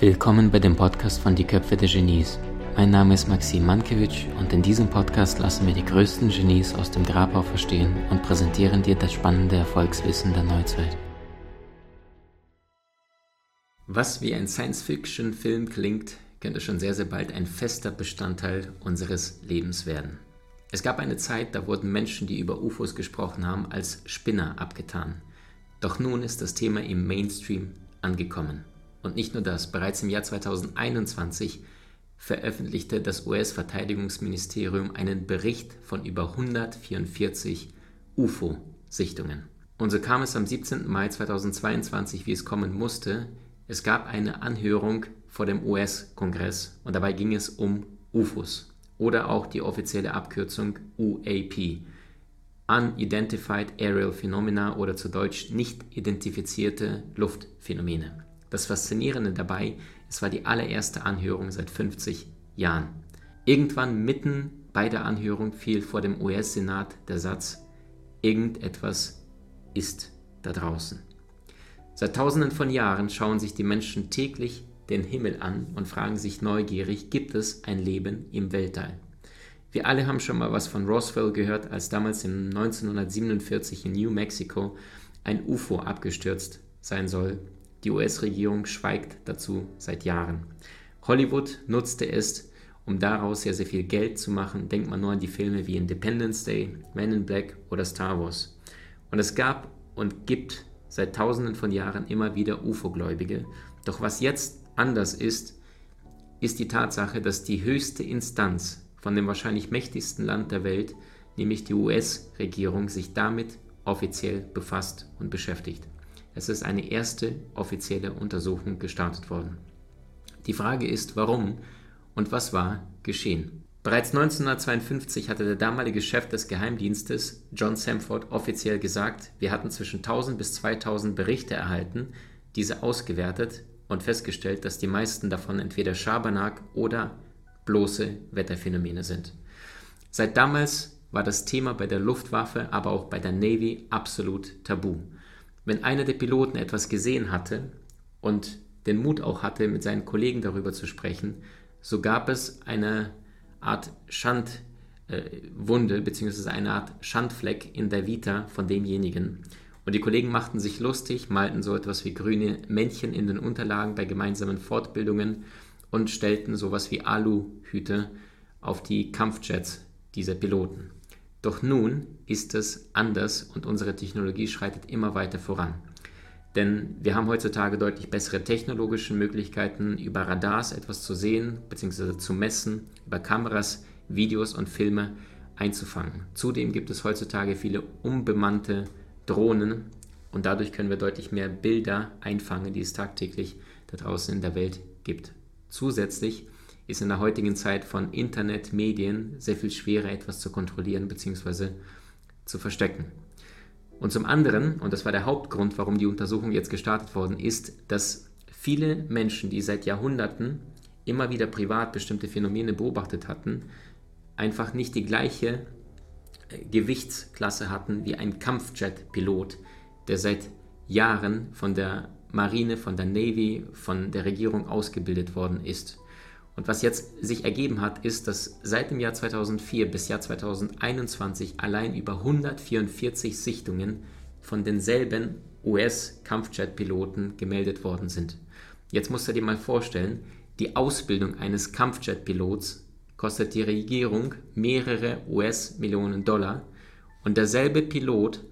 Willkommen bei dem Podcast von Die Köpfe der Genies. Mein Name ist Maxim Mankewitsch und in diesem Podcast lassen wir die größten Genies aus dem Grabau verstehen und präsentieren dir das spannende Erfolgswissen der Neuzeit. Was wie ein Science-Fiction-Film klingt, könnte schon sehr, sehr bald ein fester Bestandteil unseres Lebens werden. Es gab eine Zeit, da wurden Menschen, die über UFOs gesprochen haben, als Spinner abgetan. Doch nun ist das Thema im Mainstream angekommen. Und nicht nur das, bereits im Jahr 2021 veröffentlichte das US-Verteidigungsministerium einen Bericht von über 144 UFO-Sichtungen. Und so kam es am 17. Mai 2022, wie es kommen musste. Es gab eine Anhörung vor dem US-Kongress und dabei ging es um UFOs oder auch die offizielle Abkürzung UAP. Unidentified Aerial Phenomena oder zu Deutsch nicht identifizierte Luftphänomene. Das Faszinierende dabei, es war die allererste Anhörung seit 50 Jahren. Irgendwann mitten bei der Anhörung fiel vor dem US-Senat der Satz, irgendetwas ist da draußen. Seit tausenden von Jahren schauen sich die Menschen täglich den Himmel an und fragen sich neugierig, gibt es ein Leben im Weltall? Wir alle haben schon mal was von Roswell gehört, als damals im 1947 in New Mexico ein UFO abgestürzt sein soll die US-Regierung schweigt dazu seit Jahren. Hollywood nutzte es, um daraus sehr, sehr viel Geld zu machen. Denkt man nur an die Filme wie Independence Day, Men in Black oder Star Wars. Und es gab und gibt seit tausenden von Jahren immer wieder UFO-Gläubige. Doch was jetzt anders ist, ist die Tatsache, dass die höchste Instanz von dem wahrscheinlich mächtigsten Land der Welt, nämlich die US-Regierung, sich damit offiziell befasst und beschäftigt. Es ist eine erste offizielle Untersuchung gestartet worden. Die Frage ist, warum und was war geschehen? Bereits 1952 hatte der damalige Chef des Geheimdienstes, John Samford, offiziell gesagt, wir hatten zwischen 1000 bis 2000 Berichte erhalten, diese ausgewertet und festgestellt, dass die meisten davon entweder Schabernack oder bloße Wetterphänomene sind. Seit damals war das Thema bei der Luftwaffe, aber auch bei der Navy absolut tabu wenn einer der Piloten etwas gesehen hatte und den Mut auch hatte, mit seinen Kollegen darüber zu sprechen, so gab es eine Art Schandwunde äh, bzw. eine Art Schandfleck in der Vita von demjenigen. Und die Kollegen machten sich lustig, malten so etwas wie grüne Männchen in den Unterlagen bei gemeinsamen Fortbildungen und stellten sowas wie Aluhüte auf die Kampfjets dieser Piloten. Doch nun ist es anders und unsere Technologie schreitet immer weiter voran. Denn wir haben heutzutage deutlich bessere technologische Möglichkeiten, über Radars etwas zu sehen bzw. zu messen, über Kameras, Videos und Filme einzufangen. Zudem gibt es heutzutage viele unbemannte Drohnen und dadurch können wir deutlich mehr Bilder einfangen, die es tagtäglich da draußen in der Welt gibt. Zusätzlich ist in der heutigen Zeit von Internet, Medien sehr viel schwerer etwas zu kontrollieren bzw. zu verstecken. Und zum anderen, und das war der Hauptgrund, warum die Untersuchung jetzt gestartet worden ist, dass viele Menschen, die seit Jahrhunderten immer wieder privat bestimmte Phänomene beobachtet hatten, einfach nicht die gleiche äh, Gewichtsklasse hatten wie ein Kampfjet-Pilot, der seit Jahren von der Marine, von der Navy, von der Regierung ausgebildet worden ist. Und was jetzt sich ergeben hat, ist, dass seit dem Jahr 2004 bis Jahr 2021 allein über 144 Sichtungen von denselben US-Kampfjet-Piloten gemeldet worden sind. Jetzt musst du dir mal vorstellen, die Ausbildung eines Kampfjet-Pilots kostet die Regierung mehrere US-Millionen Dollar und derselbe Pilot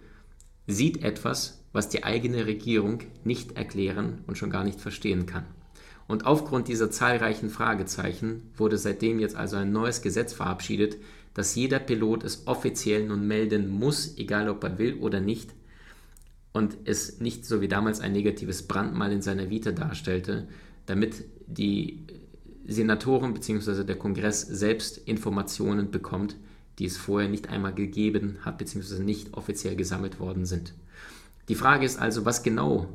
sieht etwas, was die eigene Regierung nicht erklären und schon gar nicht verstehen kann. Und aufgrund dieser zahlreichen Fragezeichen wurde seitdem jetzt also ein neues Gesetz verabschiedet, dass jeder Pilot es offiziell nun melden muss, egal ob er will oder nicht, und es nicht so wie damals ein negatives Brandmal in seiner Vita darstellte, damit die Senatoren bzw. der Kongress selbst Informationen bekommt, die es vorher nicht einmal gegeben hat bzw. nicht offiziell gesammelt worden sind. Die Frage ist also, was genau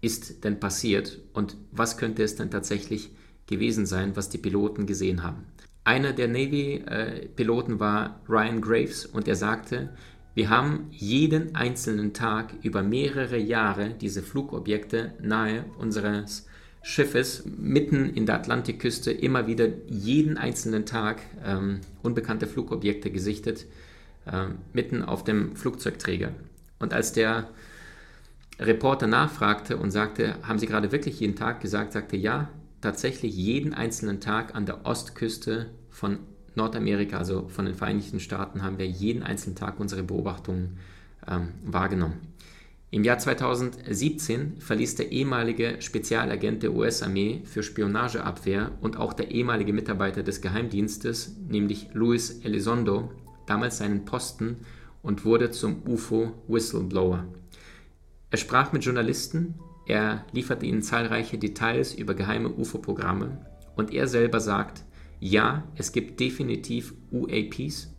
ist denn passiert und was könnte es denn tatsächlich gewesen sein, was die Piloten gesehen haben. Einer der Navy-Piloten war Ryan Graves und er sagte, wir haben jeden einzelnen Tag über mehrere Jahre diese Flugobjekte nahe unseres Schiffes mitten in der Atlantikküste immer wieder jeden einzelnen Tag ähm, unbekannte Flugobjekte gesichtet, äh, mitten auf dem Flugzeugträger. Und als der Reporter nachfragte und sagte, haben Sie gerade wirklich jeden Tag gesagt, sagte ja, tatsächlich jeden einzelnen Tag an der Ostküste von Nordamerika, also von den Vereinigten Staaten, haben wir jeden einzelnen Tag unsere Beobachtungen ähm, wahrgenommen. Im Jahr 2017 verließ der ehemalige Spezialagent der US-Armee für Spionageabwehr und auch der ehemalige Mitarbeiter des Geheimdienstes, nämlich Luis Elizondo, damals seinen Posten und wurde zum UFO-Whistleblower. Er sprach mit Journalisten, er lieferte ihnen zahlreiche Details über geheime UFO-Programme und er selber sagt, ja, es gibt definitiv UAPs.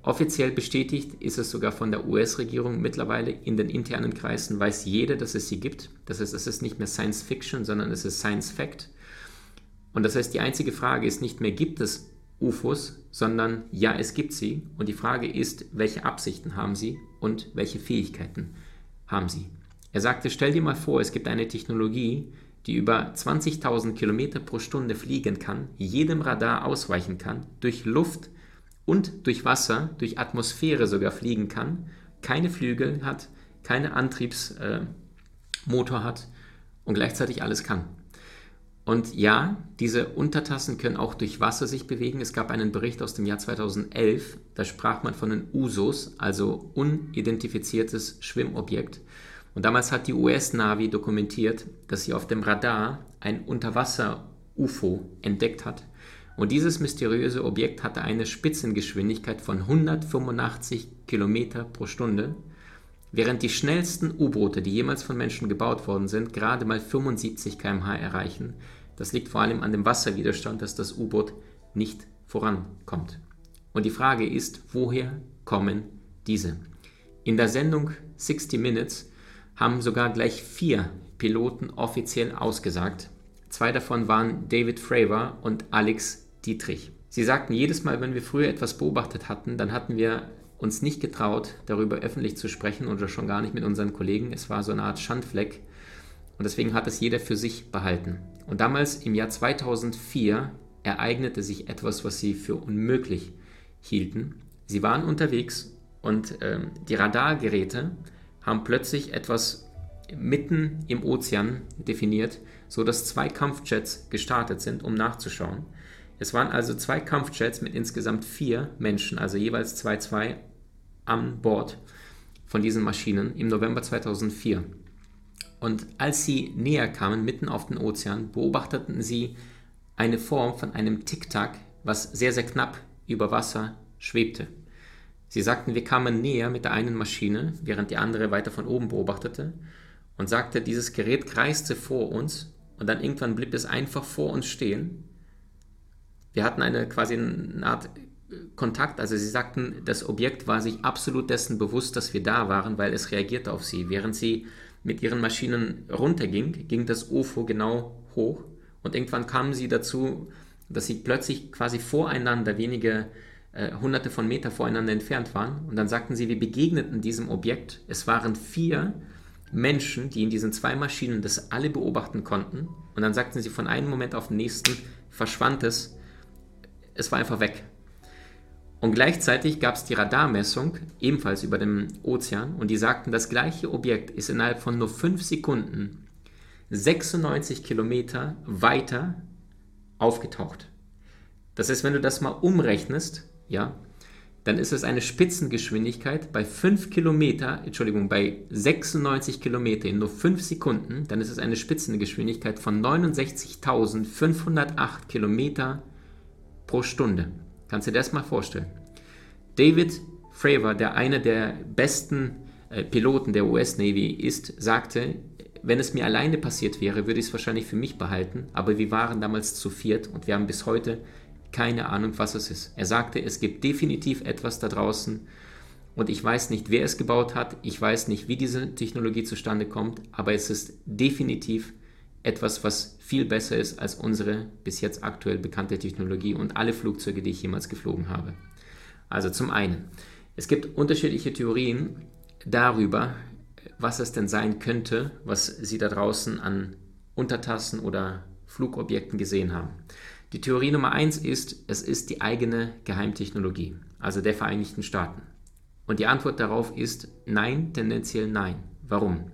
Offiziell bestätigt ist es sogar von der US-Regierung mittlerweile in den internen Kreisen, weiß jeder, dass es sie gibt. Das heißt, es ist nicht mehr Science Fiction, sondern es ist Science Fact. Und das heißt, die einzige Frage ist nicht mehr, gibt es UFOs, sondern ja, es gibt sie. Und die Frage ist, welche Absichten haben sie und welche Fähigkeiten haben sie. Er sagte, stell dir mal vor, es gibt eine Technologie, die über 20.000 Kilometer pro Stunde fliegen kann, jedem Radar ausweichen kann, durch Luft und durch Wasser, durch Atmosphäre sogar fliegen kann, keine Flügel hat, keine Antriebsmotor äh, hat und gleichzeitig alles kann. Und ja, diese Untertassen können auch durch Wasser sich bewegen. Es gab einen Bericht aus dem Jahr 2011, da sprach man von den USOs, also unidentifiziertes Schwimmobjekt. Und damals hat die US-Navy dokumentiert, dass sie auf dem Radar ein Unterwasser-UFO entdeckt hat. Und dieses mysteriöse Objekt hatte eine Spitzengeschwindigkeit von 185 Kilometer pro Stunde, während die schnellsten U-Boote, die jemals von Menschen gebaut worden sind, gerade mal 75 km/h erreichen. Das liegt vor allem an dem Wasserwiderstand, dass das U-Boot nicht vorankommt. Und die Frage ist, woher kommen diese? In der Sendung 60 Minutes haben sogar gleich vier Piloten offiziell ausgesagt. Zwei davon waren David Fravor und Alex Dietrich. Sie sagten jedes Mal, wenn wir früher etwas beobachtet hatten, dann hatten wir uns nicht getraut, darüber öffentlich zu sprechen oder schon gar nicht mit unseren Kollegen. Es war so eine Art Schandfleck und deswegen hat es jeder für sich behalten. Und damals im Jahr 2004 ereignete sich etwas, was sie für unmöglich hielten. Sie waren unterwegs und äh, die Radargeräte haben plötzlich etwas mitten im Ozean definiert, so dass zwei Kampfjets gestartet sind, um nachzuschauen. Es waren also zwei Kampfjets mit insgesamt vier Menschen, also jeweils zwei, zwei an Bord von diesen Maschinen im November 2004. Und als sie näher kamen, mitten auf den Ozean, beobachteten sie eine Form von einem Tic-Tac, was sehr, sehr knapp über Wasser schwebte. Sie sagten, wir kamen näher mit der einen Maschine, während die andere weiter von oben beobachtete und sagte, dieses Gerät kreiste vor uns und dann irgendwann blieb es einfach vor uns stehen. Wir hatten eine quasi eine Art Kontakt, also sie sagten, das Objekt war sich absolut dessen bewusst, dass wir da waren, weil es reagierte auf sie. Während sie mit ihren Maschinen runterging, ging das UFO genau hoch und irgendwann kamen sie dazu, dass sie plötzlich quasi voreinander wenige äh, hunderte von Meter voreinander entfernt waren. Und dann sagten sie, wir begegneten diesem Objekt. Es waren vier Menschen, die in diesen zwei Maschinen das alle beobachten konnten. Und dann sagten sie, von einem Moment auf den nächsten verschwand es. Es war einfach weg. Und gleichzeitig gab es die Radarmessung, ebenfalls über dem Ozean, und die sagten, das gleiche Objekt ist innerhalb von nur fünf Sekunden 96 Kilometer weiter aufgetaucht. Das heißt, wenn du das mal umrechnest, ja, dann ist es eine Spitzengeschwindigkeit bei 5 Kilometer, Entschuldigung, bei 96 Kilometer in nur 5 Sekunden, dann ist es eine Spitzengeschwindigkeit von 69.508 Kilometer pro Stunde. Kannst du dir das mal vorstellen? David Fravor, der einer der besten äh, Piloten der US Navy ist, sagte, wenn es mir alleine passiert wäre, würde ich es wahrscheinlich für mich behalten, aber wir waren damals zu viert und wir haben bis heute keine Ahnung, was es ist. Er sagte, es gibt definitiv etwas da draußen und ich weiß nicht, wer es gebaut hat, ich weiß nicht, wie diese Technologie zustande kommt, aber es ist definitiv etwas, was viel besser ist als unsere bis jetzt aktuell bekannte Technologie und alle Flugzeuge, die ich jemals geflogen habe. Also zum einen, es gibt unterschiedliche Theorien darüber, was es denn sein könnte, was Sie da draußen an Untertassen oder Flugobjekten gesehen haben. Die Theorie Nummer eins ist, es ist die eigene Geheimtechnologie, also der Vereinigten Staaten. Und die Antwort darauf ist nein, tendenziell nein. Warum?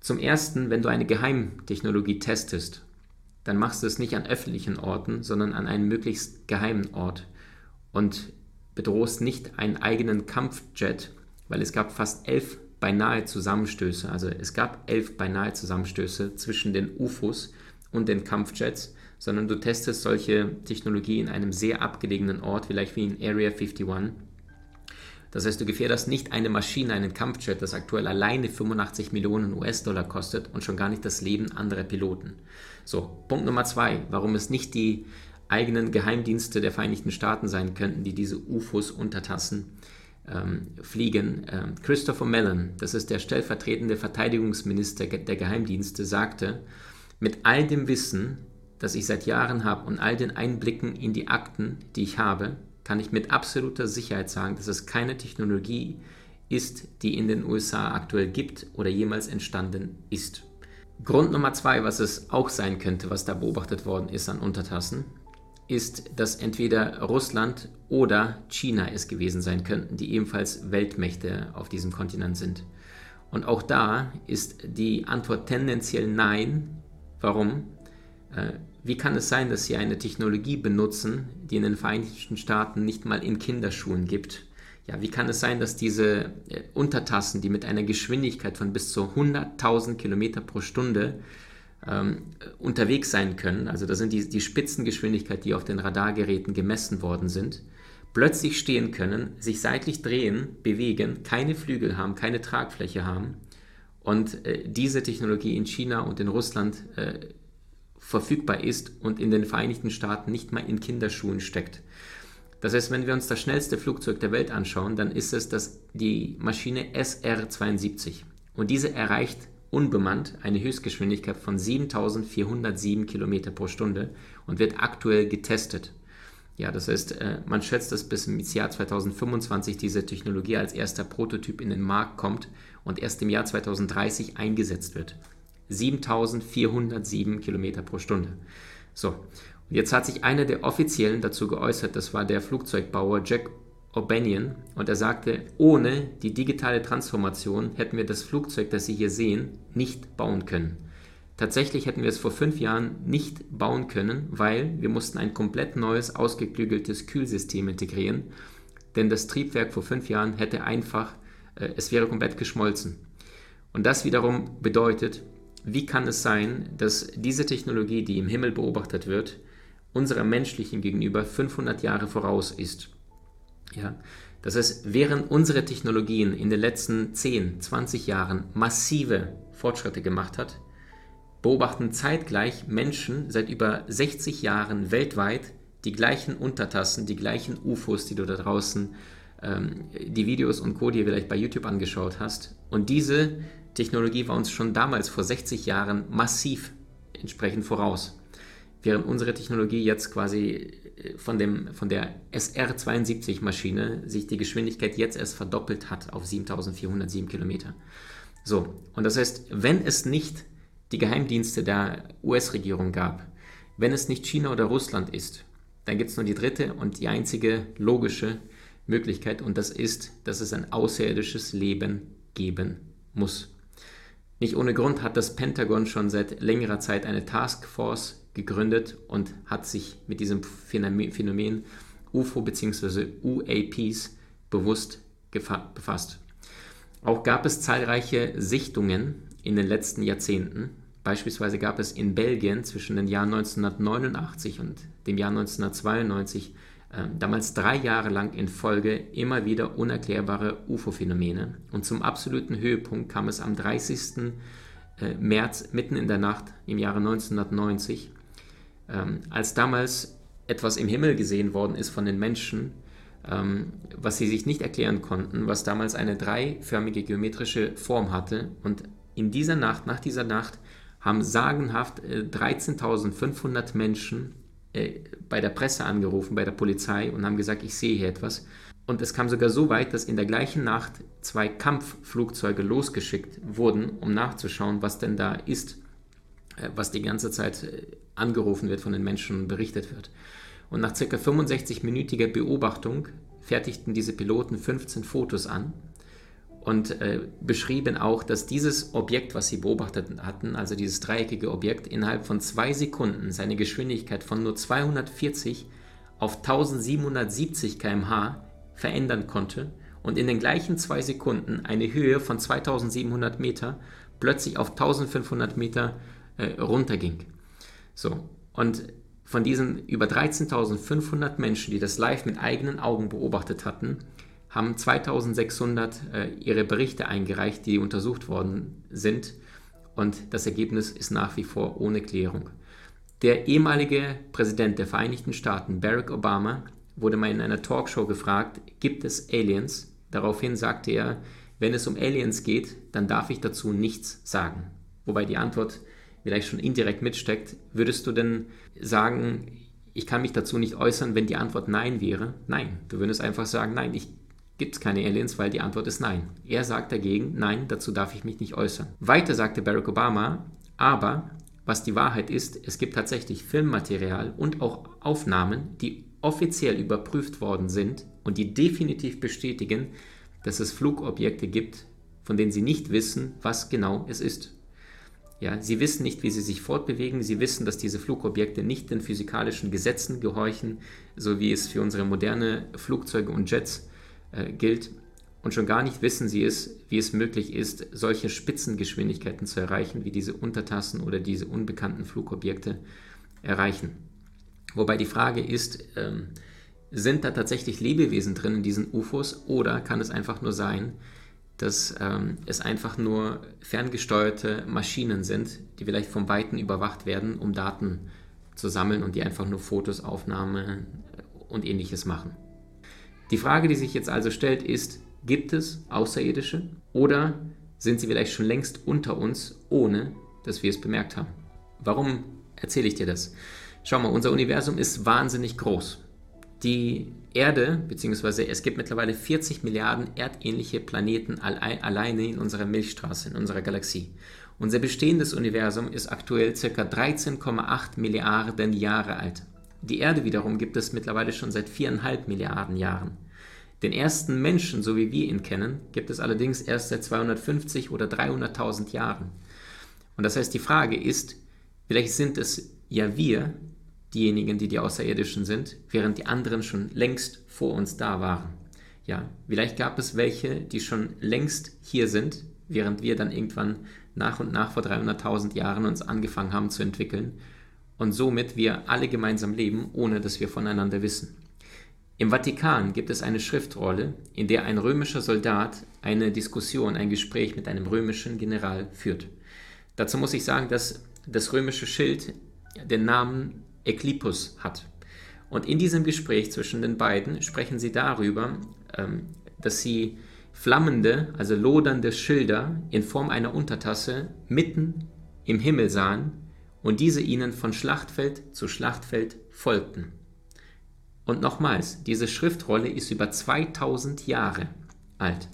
Zum Ersten, wenn du eine Geheimtechnologie testest, dann machst du es nicht an öffentlichen Orten, sondern an einem möglichst geheimen Ort und bedrohst nicht einen eigenen Kampfjet, weil es gab fast elf beinahe Zusammenstöße, also es gab elf beinahe Zusammenstöße zwischen den UFOs und den Kampfjets, sondern du testest solche Technologie in einem sehr abgelegenen Ort, vielleicht wie in Area 51. Das heißt, du gefährdest nicht eine Maschine, einen Kampfjet, das aktuell alleine 85 Millionen US-Dollar kostet und schon gar nicht das Leben anderer Piloten. So, Punkt Nummer zwei, warum es nicht die eigenen Geheimdienste der Vereinigten Staaten sein könnten, die diese UFOs untertassen ähm, fliegen. Ähm, Christopher Mellon, das ist der stellvertretende Verteidigungsminister der Geheimdienste, sagte, mit all dem Wissen, das ich seit Jahren habe und all den Einblicken in die Akten, die ich habe, kann ich mit absoluter Sicherheit sagen, dass es keine Technologie ist, die in den USA aktuell gibt oder jemals entstanden ist. Grund Nummer zwei, was es auch sein könnte, was da beobachtet worden ist an Untertassen, ist, dass entweder Russland oder China es gewesen sein könnten, die ebenfalls Weltmächte auf diesem Kontinent sind. Und auch da ist die Antwort tendenziell nein. Warum? Wie kann es sein, dass sie eine Technologie benutzen, die in den Vereinigten Staaten nicht mal in Kinderschuhen gibt? Ja, wie kann es sein, dass diese äh, Untertassen, die mit einer Geschwindigkeit von bis zu 100.000 Kilometer pro Stunde ähm, unterwegs sein können, also das sind die, die Spitzengeschwindigkeit, die auf den Radargeräten gemessen worden sind, plötzlich stehen können, sich seitlich drehen, bewegen, keine Flügel haben, keine Tragfläche haben und äh, diese Technologie in China und in Russland äh, verfügbar ist und in den Vereinigten Staaten nicht mal in Kinderschuhen steckt. Das heißt, wenn wir uns das schnellste Flugzeug der Welt anschauen, dann ist es das, die Maschine SR-72. Und diese erreicht unbemannt eine Höchstgeschwindigkeit von 7407 km pro Stunde und wird aktuell getestet. Ja, das heißt, äh, man schätzt, dass bis ins Jahr 2025 diese Technologie als erster Prototyp in den Markt kommt und erst im Jahr 2030 eingesetzt wird. 7407 km pro Stunde. So, und jetzt hat sich einer der Offiziellen dazu geäußert, das war der Flugzeugbauer Jack O'Banion und er sagte, ohne die digitale Transformation hätten wir das Flugzeug, das Sie hier sehen, nicht bauen können. Tatsächlich hätten wir es vor fünf Jahren nicht bauen können, weil wir mussten ein komplett neues, ausgeklügeltes Kühlsystem integrieren, denn das Triebwerk vor fünf Jahren hätte einfach, äh, es wäre komplett geschmolzen. Und das wiederum bedeutet, wie kann es sein, dass diese Technologie, die im Himmel beobachtet wird, unserer menschlichen gegenüber 500 Jahre voraus ist? Ja? Das heißt, während unsere Technologien in den letzten 10, 20 Jahren massive Fortschritte gemacht hat, beobachten zeitgleich Menschen seit über 60 Jahren weltweit die gleichen Untertassen, die gleichen UFOs, die du da draußen, ähm, die Videos und Co., die du vielleicht bei YouTube angeschaut hast. Und diese Technologie war uns schon damals vor 60 Jahren massiv entsprechend voraus. Während unsere Technologie jetzt quasi von, dem, von der SR-72-Maschine sich die Geschwindigkeit jetzt erst verdoppelt hat auf 7407 Kilometer. So, und das heißt, wenn es nicht die Geheimdienste der US-Regierung gab, wenn es nicht China oder Russland ist, dann gibt es nur die dritte und die einzige logische Möglichkeit und das ist, dass es ein außerirdisches Leben geben muss. Nicht ohne Grund hat das Pentagon schon seit längerer Zeit eine Taskforce gegründet und hat sich mit diesem Phänomen UFO bzw. UAPs bewusst befasst. Auch gab es zahlreiche Sichtungen in den letzten Jahrzehnten. Beispielsweise gab es in Belgien zwischen dem Jahr 1989 und dem Jahr 1992 äh, damals drei Jahre lang in Folge immer wieder unerklärbare UFO-Phänomene. Und zum absoluten Höhepunkt kam es am 30. Äh, März mitten in der Nacht im Jahre 1990, ähm, als damals etwas im Himmel gesehen worden ist von den Menschen, ähm, was sie sich nicht erklären konnten, was damals eine dreiförmige geometrische Form hatte. Und in dieser Nacht, nach dieser Nacht, haben sagenhaft äh, 13.500 Menschen äh, bei der Presse angerufen, bei der Polizei und haben gesagt, ich sehe hier etwas. Und es kam sogar so weit, dass in der gleichen Nacht zwei Kampfflugzeuge losgeschickt wurden, um nachzuschauen, was denn da ist. äh, was die ganze Zeit äh, angerufen wird von den Menschen und berichtet wird. Und nach ca. 65-minütiger Beobachtung fertigten diese Piloten 15 Fotos an und äh, beschrieben auch, dass dieses Objekt, was sie beobachtet hatten, also dieses dreieckige Objekt, innerhalb von zwei Sekunden seine Geschwindigkeit von nur 240 auf 1770 km/h verändern konnte und in den gleichen zwei Sekunden eine Höhe von 2700 Meter plötzlich auf 1500 Meter äh, runterging. So, und von diesen über 13.500 Menschen, die das live mit eigenen Augen beobachtet hatten, haben 2600 äh, ihre Berichte eingereicht, die untersucht worden sind. Und das Ergebnis ist nach wie vor ohne Klärung. Der ehemalige Präsident der Vereinigten Staaten, Barack Obama, wurde mal in einer Talkshow gefragt, gibt es Aliens? Daraufhin sagte er, wenn es um Aliens geht, dann darf ich dazu nichts sagen. Wobei die Antwort vielleicht schon indirekt mitsteckt. Würdest du denn sagen, ich kann mich dazu nicht äußern, wenn die Antwort Nein wäre? Nein, du würdest einfach sagen, nein, ich gibt es keine Aliens, weil die Antwort ist Nein. Er sagt dagegen, nein, dazu darf ich mich nicht äußern. Weiter sagte Barack Obama, aber was die Wahrheit ist, es gibt tatsächlich Filmmaterial und auch Aufnahmen, die offiziell überprüft worden sind und die definitiv bestätigen, dass es Flugobjekte gibt, von denen sie nicht wissen, was genau es ist. Ja, sie wissen nicht, wie sie sich fortbewegen. Sie wissen, dass diese Flugobjekte nicht den physikalischen Gesetzen gehorchen, so wie es für unsere moderne Flugzeuge und Jets äh, gilt. Und schon gar nicht wissen sie es, wie es möglich ist, solche Spitzengeschwindigkeiten zu erreichen, wie diese Untertassen oder diese unbekannten Flugobjekte erreichen. Wobei die Frage ist, ähm, sind da tatsächlich Lebewesen drin in diesen UFOs oder kann es einfach nur sein, dass ähm, es einfach nur ferngesteuerte Maschinen sind, die vielleicht vom Weiten überwacht werden, um Daten zu sammeln und die einfach nur Fotos, Aufnahmen und ähnliches machen. Die Frage, die sich jetzt also stellt, ist, gibt es Außerirdische oder sind sie vielleicht schon längst unter uns, ohne dass wir es bemerkt haben? Warum erzähle ich dir das? Schau mal, unser Universum ist wahnsinnig groß. Die Erde, beziehungsweise es gibt mittlerweile 40 Milliarden erdähnliche Planeten alleine in unserer Milchstraße, in unserer Galaxie. Unser bestehendes Universum ist aktuell ca. 13,8 Milliarden Jahre alt. Die Erde wiederum gibt es mittlerweile schon seit viereinhalb Milliarden Jahren. Den ersten Menschen, so wie wir ihn kennen, gibt es allerdings erst seit 250 oder 300.000 Jahren. Und das heißt, die Frage ist, vielleicht sind es ja wir, diejenigen, die die Außerirdischen sind, während die anderen schon längst vor uns da waren. Ja, vielleicht gab es welche, die schon längst hier sind, während wir dann irgendwann nach und nach vor 300.000 Jahren uns angefangen haben zu entwickeln und somit wir alle gemeinsam leben, ohne dass wir voneinander wissen. Im Vatikan gibt es eine Schriftrolle, in der ein römischer Soldat eine Diskussion, ein Gespräch mit einem römischen General führt. Dazu muss ich sagen, dass das römische Schild den Namen Eklipus hat. Und in diesem Gespräch zwischen den beiden sprechen sie darüber, ähm, dass sie flammende, also lodernde Schilder in Form einer Untertasse mitten im Himmel sahen und diese ihnen von Schlachtfeld zu Schlachtfeld folgten. Und nochmals, diese Schriftrolle ist über 2000 Jahre alt.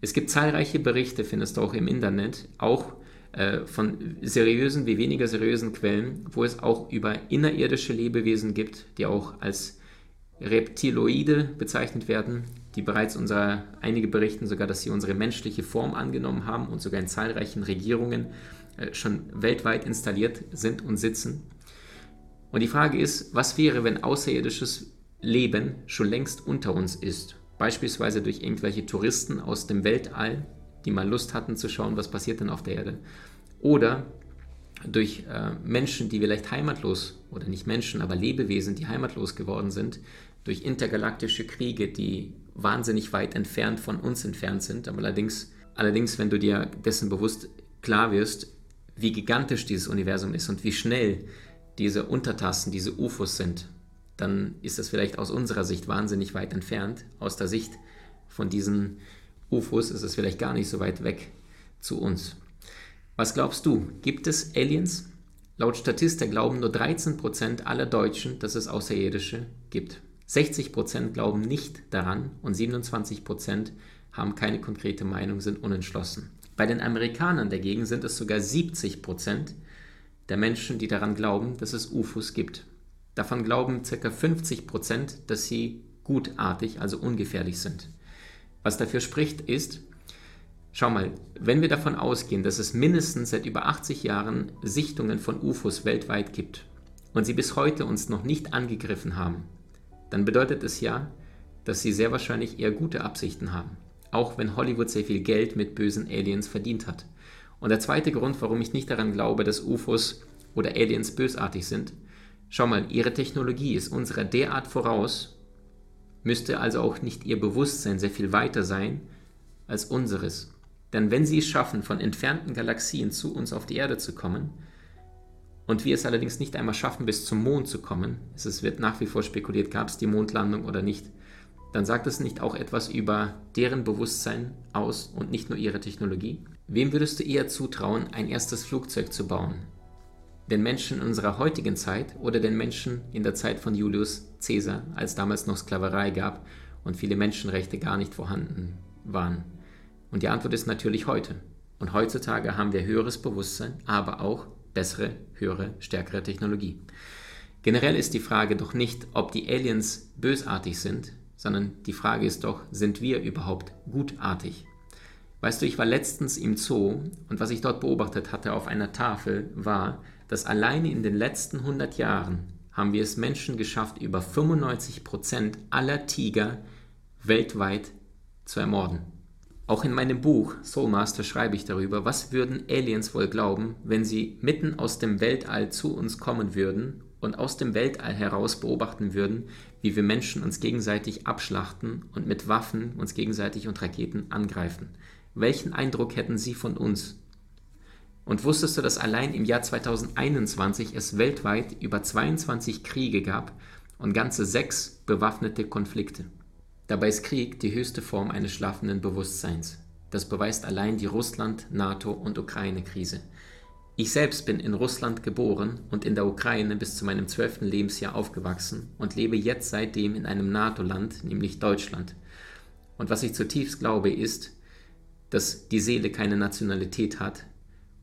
Es gibt zahlreiche Berichte, findest du auch im Internet, auch äh, von seriösen wie weniger seriösen Quellen, wo es auch über innerirdische Lebewesen gibt, die auch als Reptiloide bezeichnet werden, die bereits unsere, einige berichten sogar, dass sie unsere menschliche Form angenommen haben und sogar in zahlreichen Regierungen schon weltweit installiert sind und sitzen. Und die Frage ist, was wäre, wenn außerirdisches Leben schon längst unter uns ist? Beispielsweise durch irgendwelche Touristen aus dem Weltall, die mal Lust hatten zu schauen, was passiert denn auf der Erde. Oder durch äh, Menschen, die vielleicht heimatlos, oder nicht Menschen, aber Lebewesen, die heimatlos geworden sind, durch intergalaktische Kriege, die wahnsinnig weit entfernt von uns entfernt sind. Aber allerdings, allerdings, wenn du dir dessen bewusst klar wirst, wie gigantisch dieses Universum ist und wie schnell diese Untertassen, diese UFOs sind, dann ist das vielleicht aus unserer Sicht wahnsinnig weit entfernt. Aus der Sicht von diesen UFOs ist es vielleicht gar nicht so weit weg zu uns. Was glaubst du? Gibt es Aliens? Laut Statista glauben nur 13% aller Deutschen, dass es Außerirdische gibt. 60% glauben nicht daran und 27% haben keine konkrete Meinung, sind unentschlossen. Bei den Amerikanern dagegen sind es sogar 70 Prozent, der Menschen, die daran glauben, dass es UFOs gibt. Davon glauben ca. 50 Prozent, dass sie gutartig, also ungefährlich sind. Was dafür spricht, ist, schau mal, wenn wir davon ausgehen, dass es mindestens seit über 80 Jahren Sichtungen von UFOs weltweit gibt und sie bis heute uns noch nicht angegriffen haben, dann bedeutet es ja, dass sie sehr wahrscheinlich eher gute Absichten haben, auch wenn Hollywood sehr viel Geld mit bösen Aliens verdient hat. Und der zweite Grund, warum ich nicht daran glaube, dass UFOs oder Aliens bösartig sind, schau mal, ihre Technologie ist unserer derart voraus, müsste also auch nicht ihr Bewusstsein sehr viel weiter sein als unseres. Denn wenn sie es schaffen, von entfernten Galaxien zu uns auf die Erde zu kommen, und wir es allerdings nicht einmal schaffen, bis zum Mond zu kommen, es wird nach wie vor spekuliert, gab es die Mondlandung oder nicht, dann sagt es nicht auch etwas über deren Bewusstsein aus und nicht nur ihre Technologie? Wem würdest du eher zutrauen, ein erstes Flugzeug zu bauen? Den Menschen in unserer heutigen Zeit oder den Menschen in der Zeit von Julius Caesar, als damals noch Sklaverei gab und viele Menschenrechte gar nicht vorhanden waren? Und die Antwort ist natürlich heute. Und heutzutage haben wir höheres Bewusstsein, aber auch bessere, höhere, stärkere Technologie. Generell ist die Frage doch nicht, ob die Aliens bösartig sind, sondern die Frage ist doch, sind wir überhaupt gutartig? Weißt du, ich war letztens im Zoo und was ich dort beobachtet hatte auf einer Tafel war, dass alleine in den letzten 100 Jahren haben wir es Menschen geschafft, über 95 Prozent aller Tiger weltweit zu ermorden. Auch in meinem Buch Soulmaster schreibe ich darüber, was würden Aliens wohl glauben, wenn sie mitten aus dem Weltall zu uns kommen würden und aus dem Weltall heraus beobachten würden, wie wir Menschen uns gegenseitig abschlachten und mit Waffen uns gegenseitig und Raketen angreifen. Welchen Eindruck hätten Sie von uns? Und wusstest du, dass allein im Jahr 2021 es weltweit über 22 Kriege gab und ganze sechs bewaffnete Konflikte? Dabei ist Krieg die höchste Form eines schlafenden Bewusstseins. Das beweist allein die Russland-, NATO- und Ukraine-Krise. Ich selbst bin in Russland geboren und in der Ukraine bis zu meinem zwölften Lebensjahr aufgewachsen und lebe jetzt seitdem in einem NATO-Land, nämlich Deutschland. Und was ich zutiefst glaube, ist, dass die Seele keine Nationalität hat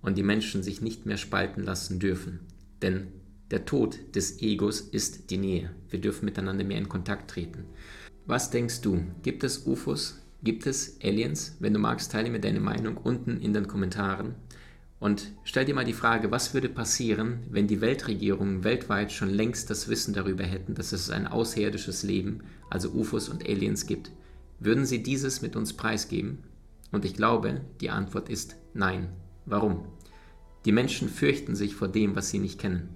und die Menschen sich nicht mehr spalten lassen dürfen. Denn der Tod des Egos ist die Nähe. Wir dürfen miteinander mehr in Kontakt treten. Was denkst du? Gibt es UFOs? Gibt es Aliens? Wenn du magst, teile mir deine Meinung unten in den Kommentaren. Und stell dir mal die Frage, was würde passieren, wenn die Weltregierungen weltweit schon längst das Wissen darüber hätten, dass es ein außerirdisches Leben, also UFOs und Aliens gibt? Würden sie dieses mit uns preisgeben? Und ich glaube, die Antwort ist nein. Warum? Die Menschen fürchten sich vor dem, was sie nicht kennen.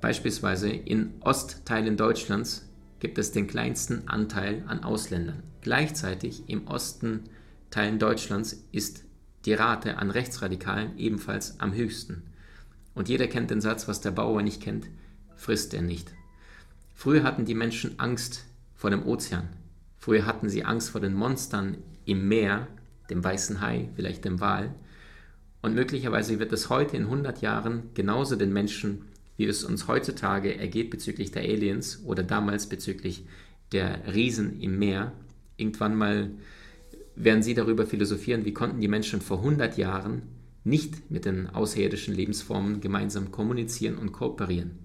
Beispielsweise in Ostteilen Deutschlands gibt es den kleinsten Anteil an Ausländern. Gleichzeitig im Osten Teilen Deutschlands ist die Rate an Rechtsradikalen ebenfalls am höchsten. Und jeder kennt den Satz, was der Bauer nicht kennt, frisst er nicht. Früher hatten die Menschen Angst vor dem Ozean. Früher hatten sie Angst vor den Monstern im Meer dem weißen Hai, vielleicht dem Wal. Und möglicherweise wird es heute in 100 Jahren genauso den Menschen, wie es uns heutzutage ergeht bezüglich der Aliens oder damals bezüglich der Riesen im Meer, irgendwann mal werden sie darüber philosophieren, wie konnten die Menschen vor 100 Jahren nicht mit den außerirdischen Lebensformen gemeinsam kommunizieren und kooperieren.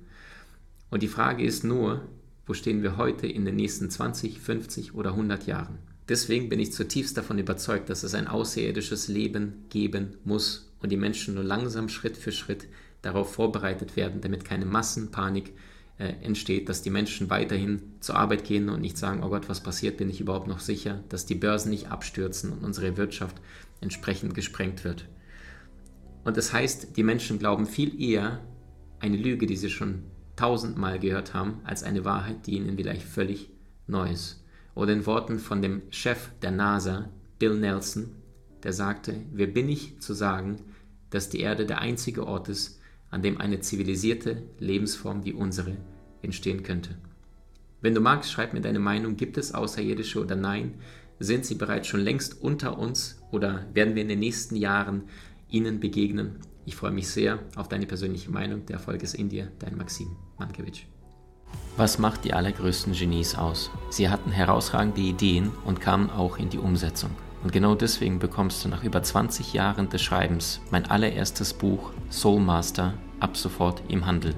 Und die Frage ist nur, wo stehen wir heute in den nächsten 20, 50 oder 100 Jahren? Deswegen bin ich zutiefst davon überzeugt, dass es ein außerirdisches Leben geben muss und die Menschen nur langsam Schritt für Schritt darauf vorbereitet werden, damit keine Massenpanik entsteht, dass die Menschen weiterhin zur Arbeit gehen und nicht sagen, oh Gott, was passiert, bin ich überhaupt noch sicher, dass die Börsen nicht abstürzen und unsere Wirtschaft entsprechend gesprengt wird. Und das heißt, die Menschen glauben viel eher eine Lüge, die sie schon tausendmal gehört haben, als eine Wahrheit, die ihnen vielleicht völlig neu ist oder in Worten von dem Chef der NASA, Bill Nelson, der sagte, wer bin ich zu sagen, dass die Erde der einzige Ort ist, an dem eine zivilisierte Lebensform wie unsere entstehen könnte. Wenn du magst, schreib mir deine Meinung, gibt es Außerirdische oder nein? Sind sie bereits schon längst unter uns oder werden wir in den nächsten Jahren ihnen begegnen? Ich freue mich sehr auf deine persönliche Meinung. Der Erfolg ist in dir, dein Maxim Mankiewicz. Was macht die allergrößten Genies aus? Sie hatten herausragende Ideen und kamen auch in die Umsetzung. Und genau deswegen bekommst du nach über 20 Jahren des Schreibens mein allererstes Buch Soul Master ab sofort im Handel.